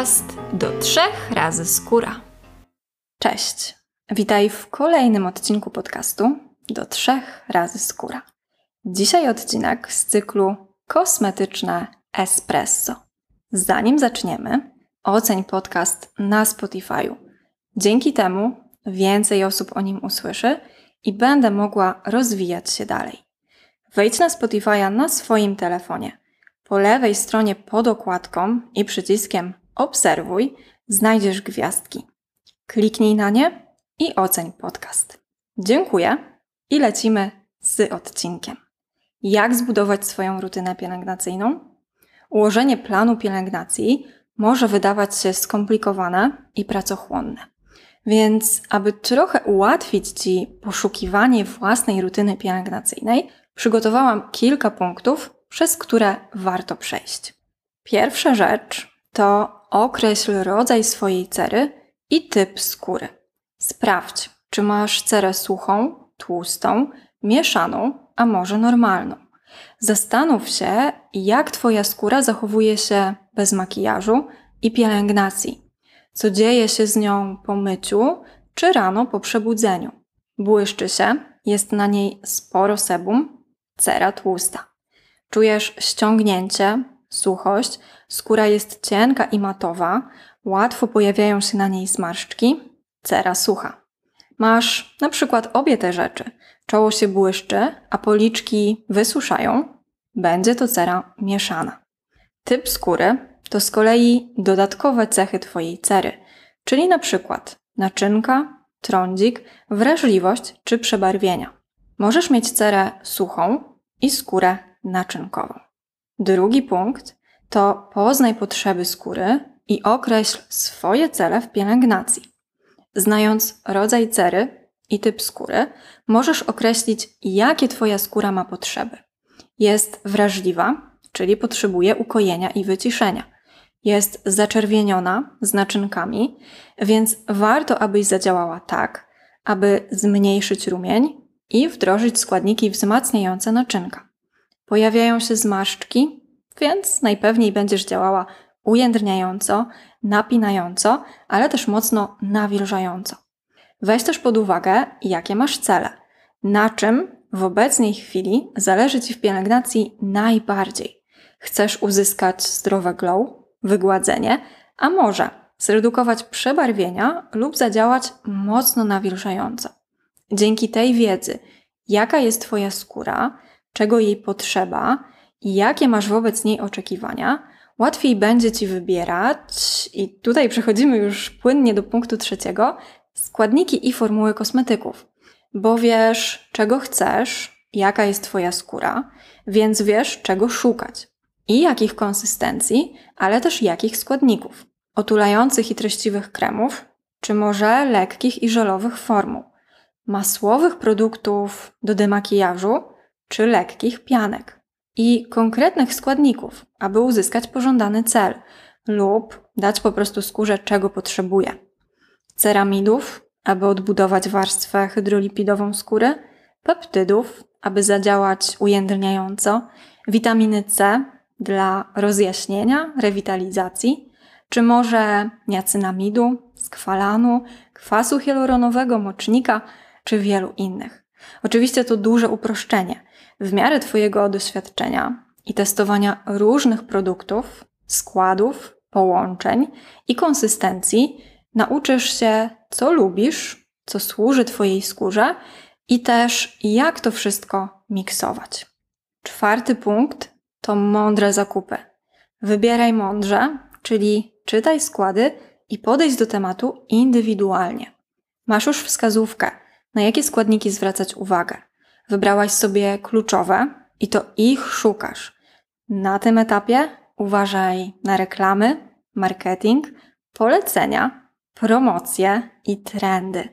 podcast do trzech razy skóra. Cześć, witaj w kolejnym odcinku podcastu do trzech razy skóra. Dzisiaj odcinek z cyklu Kosmetyczne Espresso. Zanim zaczniemy, oceń podcast na Spotify'u. Dzięki temu więcej osób o nim usłyszy i będę mogła rozwijać się dalej. Wejdź na Spotify'a na swoim telefonie. Po lewej stronie pod okładką i przyciskiem Obserwuj znajdziesz gwiazdki. Kliknij na nie i oceń podcast. Dziękuję i lecimy z odcinkiem. Jak zbudować swoją rutynę pielęgnacyjną? Ułożenie planu pielęgnacji może wydawać się skomplikowane i pracochłonne. Więc, aby trochę ułatwić Ci poszukiwanie własnej rutyny pielęgnacyjnej, przygotowałam kilka punktów, przez które warto przejść. Pierwsza rzecz to określ rodzaj swojej cery i typ skóry. Sprawdź, czy masz cerę suchą, tłustą, mieszaną, a może normalną. Zastanów się, jak Twoja skóra zachowuje się bez makijażu i pielęgnacji. Co dzieje się z nią po myciu czy rano po przebudzeniu. Błyszczy się, jest na niej sporo sebum, cera tłusta. Czujesz ściągnięcie, suchość, skóra jest cienka i matowa, łatwo pojawiają się na niej zmarszczki, cera sucha. Masz na przykład obie te rzeczy. Czoło się błyszczy, a policzki wysuszają, będzie to cera mieszana. Typ skóry to z kolei dodatkowe cechy Twojej cery, czyli na przykład naczynka, trądzik, wrażliwość czy przebarwienia. Możesz mieć cerę suchą i skórę naczynkową. Drugi punkt to poznaj potrzeby skóry i określ swoje cele w pielęgnacji. Znając rodzaj cery i typ skóry, możesz określić, jakie Twoja skóra ma potrzeby. Jest wrażliwa, czyli potrzebuje ukojenia i wyciszenia. Jest zaczerwieniona z naczynkami, więc warto, abyś zadziałała tak, aby zmniejszyć rumień i wdrożyć składniki wzmacniające naczynka. Pojawiają się zmarszczki, więc najpewniej będziesz działała ujędrniająco, napinająco, ale też mocno nawilżająco. Weź też pod uwagę, jakie masz cele, na czym w obecnej chwili zależy Ci w pielęgnacji najbardziej. Chcesz uzyskać zdrowe glow, wygładzenie, a może zredukować przebarwienia lub zadziałać mocno nawilżająco. Dzięki tej wiedzy, jaka jest Twoja skóra, czego jej potrzeba i jakie masz wobec niej oczekiwania, łatwiej będzie Ci wybierać, i tutaj przechodzimy już płynnie do punktu trzeciego, składniki i formuły kosmetyków. Bo wiesz, czego chcesz, jaka jest Twoja skóra, więc wiesz, czego szukać i jakich konsystencji, ale też jakich składników. Otulających i treściwych kremów, czy może lekkich i żelowych formuł, masłowych produktów do demakijażu, czy lekkich pianek i konkretnych składników, aby uzyskać pożądany cel lub dać po prostu skórze, czego potrzebuje. Ceramidów, aby odbudować warstwę hydrolipidową skóry, peptydów, aby zadziałać ujędrniająco, witaminy C dla rozjaśnienia, rewitalizacji, czy może niacynamidu, skwalanu, kwasu hialuronowego, mocznika, czy wielu innych. Oczywiście to duże uproszczenie, w miarę Twojego doświadczenia i testowania różnych produktów, składów, połączeń i konsystencji nauczysz się, co lubisz, co służy Twojej skórze i też jak to wszystko miksować. Czwarty punkt to mądre zakupy. Wybieraj mądrze, czyli czytaj składy i podejdź do tematu indywidualnie. Masz już wskazówkę, na jakie składniki zwracać uwagę. Wybrałaś sobie kluczowe i to ich szukasz. Na tym etapie uważaj na reklamy, marketing, polecenia, promocje i trendy.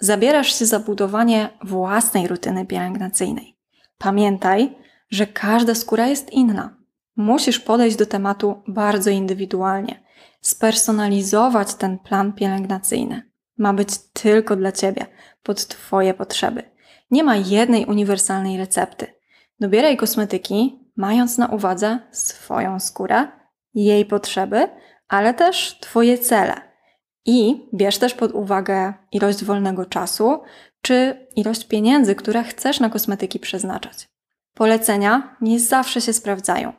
Zabierasz się za budowanie własnej rutyny pielęgnacyjnej. Pamiętaj, że każda skóra jest inna. Musisz podejść do tematu bardzo indywidualnie, spersonalizować ten plan pielęgnacyjny. Ma być tylko dla Ciebie, pod Twoje potrzeby. Nie ma jednej uniwersalnej recepty. Dobieraj kosmetyki, mając na uwadze swoją skórę, jej potrzeby ale też Twoje cele. I bierz też pod uwagę ilość wolnego czasu czy ilość pieniędzy, które chcesz na kosmetyki przeznaczać. Polecenia nie zawsze się sprawdzają.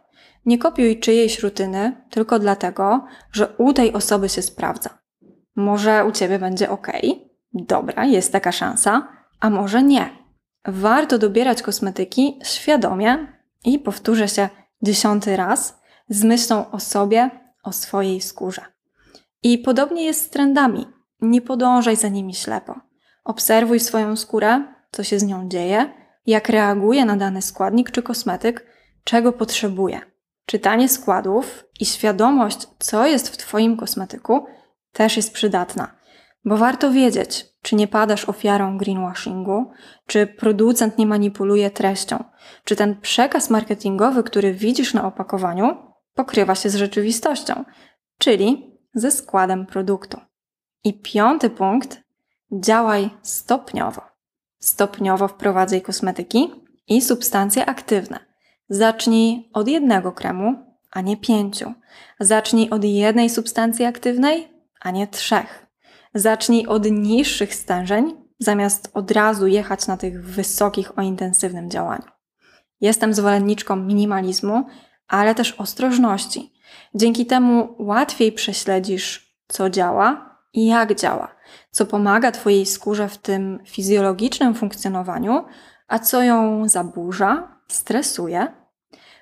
Nie kopiuj czyjejś rutyny tylko dlatego, że u tej osoby się sprawdza. Może u ciebie będzie ok, dobra, jest taka szansa, a może nie. Warto dobierać kosmetyki świadomie i powtórzę się dziesiąty raz z myślą o sobie, o swojej skórze. I podobnie jest z trendami. Nie podążaj za nimi ślepo. Obserwuj swoją skórę, co się z nią dzieje, jak reaguje na dany składnik czy kosmetyk, czego potrzebuje. Czytanie składów i świadomość, co jest w Twoim kosmetyku, też jest przydatna, bo warto wiedzieć, czy nie padasz ofiarą greenwashingu, czy producent nie manipuluje treścią, czy ten przekaz marketingowy, który widzisz na opakowaniu, pokrywa się z rzeczywistością, czyli ze składem produktu. I piąty punkt: działaj stopniowo. Stopniowo wprowadzaj kosmetyki i substancje aktywne. Zacznij od jednego kremu, a nie pięciu. Zacznij od jednej substancji aktywnej, a nie trzech. Zacznij od niższych stężeń, zamiast od razu jechać na tych wysokich o intensywnym działaniu. Jestem zwolenniczką minimalizmu, ale też ostrożności. Dzięki temu łatwiej prześledzisz, co działa i jak działa, co pomaga Twojej skórze w tym fizjologicznym funkcjonowaniu, a co ją zaburza, stresuje.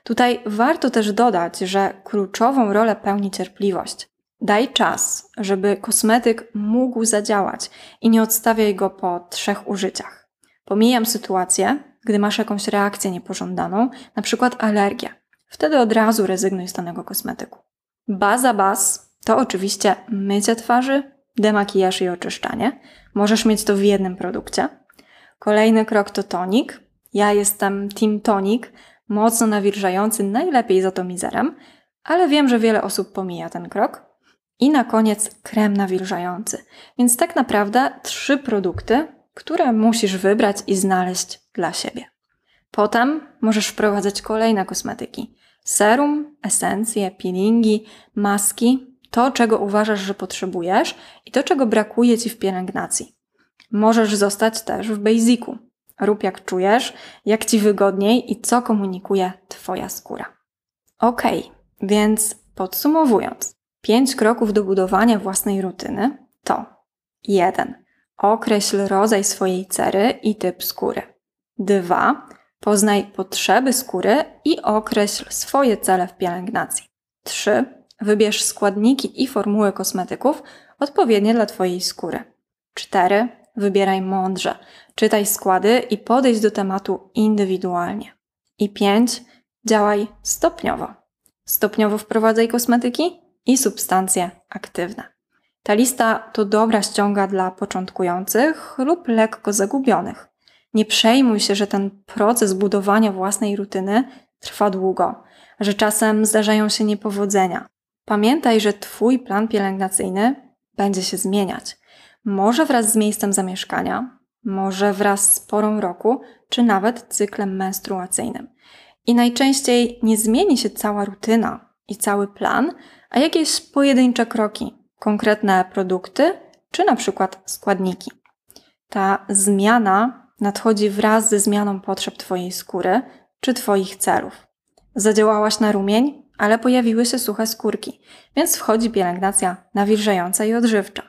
Tutaj warto też dodać, że kluczową rolę pełni cierpliwość. Daj czas, żeby kosmetyk mógł zadziałać i nie odstawiaj go po trzech użyciach. Pomijam sytuację, gdy masz jakąś reakcję niepożądaną, na przykład alergię. Wtedy od razu rezygnuj z danego kosmetyku. Baza baz to oczywiście mycie twarzy, demakijaż i oczyszczanie. Możesz mieć to w jednym produkcie. Kolejny krok to tonik. Ja jestem Team Tonik, mocno nawilżający, najlepiej z atomizerem, ale wiem, że wiele osób pomija ten krok. I na koniec krem nawilżający. Więc tak naprawdę trzy produkty, które musisz wybrać i znaleźć dla siebie. Potem możesz wprowadzać kolejne kosmetyki. Serum, esencje, peelingi, maski, to czego uważasz, że potrzebujesz i to czego brakuje Ci w pielęgnacji. Możesz zostać też w basicu. Rób jak czujesz, jak Ci wygodniej i co komunikuje Twoja skóra. Ok, więc podsumowując, pięć kroków do budowania własnej rutyny to 1. Określ rodzaj swojej cery i typ skóry. 2. Poznaj potrzeby skóry i określ swoje cele w pielęgnacji. 3. Wybierz składniki i formuły kosmetyków odpowiednie dla Twojej skóry. 4. Wybieraj mądrze, czytaj składy i podejdź do tematu indywidualnie. I 5. Działaj stopniowo. Stopniowo wprowadzaj kosmetyki i substancje aktywne. Ta lista to dobra ściąga dla początkujących lub lekko zagubionych. Nie przejmuj się, że ten proces budowania własnej rutyny trwa długo, że czasem zdarzają się niepowodzenia. Pamiętaj, że Twój plan pielęgnacyjny będzie się zmieniać. Może wraz z miejscem zamieszkania, może wraz z porą roku, czy nawet cyklem menstruacyjnym. I najczęściej nie zmieni się cała rutyna i cały plan, a jakieś pojedyncze kroki, konkretne produkty, czy na przykład składniki. Ta zmiana nadchodzi wraz ze zmianą potrzeb Twojej skóry czy Twoich celów. Zadziałałaś na rumień, ale pojawiły się suche skórki, więc wchodzi pielęgnacja nawilżająca i odżywcza.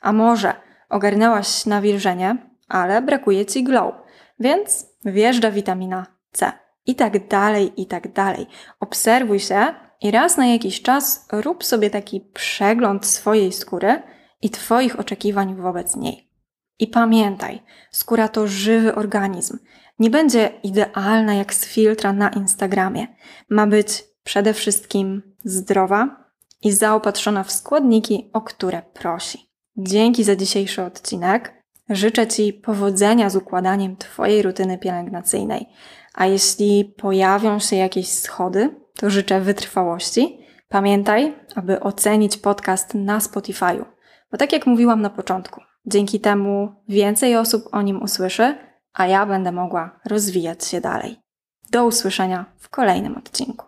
A może ogarnęłaś nawilżenie, ale brakuje Ci glow, więc wjeżdża witamina C. I tak dalej, i tak dalej. Obserwuj się i raz na jakiś czas rób sobie taki przegląd swojej skóry i Twoich oczekiwań wobec niej. I pamiętaj, skóra to żywy organizm. Nie będzie idealna jak z filtra na Instagramie. Ma być przede wszystkim zdrowa i zaopatrzona w składniki, o które prosi. Dzięki za dzisiejszy odcinek. Życzę Ci powodzenia z układaniem Twojej rutyny pielęgnacyjnej. A jeśli pojawią się jakieś schody, to życzę wytrwałości. Pamiętaj, aby ocenić podcast na Spotify'u. Bo tak jak mówiłam na początku, Dzięki temu więcej osób o nim usłyszy, a ja będę mogła rozwijać się dalej. Do usłyszenia w kolejnym odcinku.